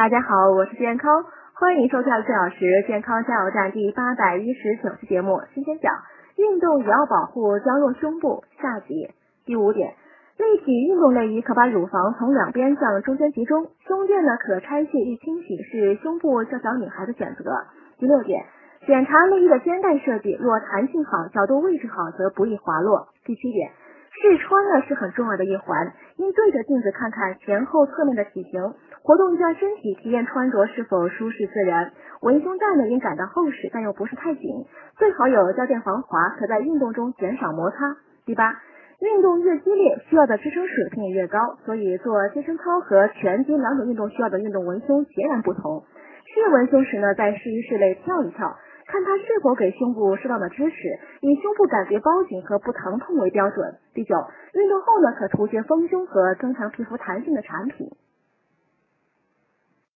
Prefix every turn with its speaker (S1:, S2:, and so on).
S1: 大家好，我是健康，欢迎收看四小时健康加油站第八百一十九期节目。今天讲运动也要保护娇弱胸部下集。第五点，立体运动内衣可把乳房从两边向中间集中，胸垫呢可拆卸易清洗，是胸部较小女孩的选择。第六点，检查内衣的肩带设计，若弹性好、角度位置好，则不易滑落。第七点。试穿呢是很重要的一环，应对着镜子看看前后侧面的体型，活动一下身体，体验穿着是否舒适自然。文胸带呢应感到厚实，但又不是太紧，最好有胶垫防滑，可在运动中减少摩擦。第八，运动越激烈，需要的支撑水平也越高，所以做健身操和拳击两种运动需要的运动文胸截然不同。试文胸时呢，在试衣室内跳一跳。看它是否给胸部适当的支持，以胸部感觉包紧和不疼痛为标准。第九，运动后呢，可涂些丰胸和增强皮肤弹性的产品。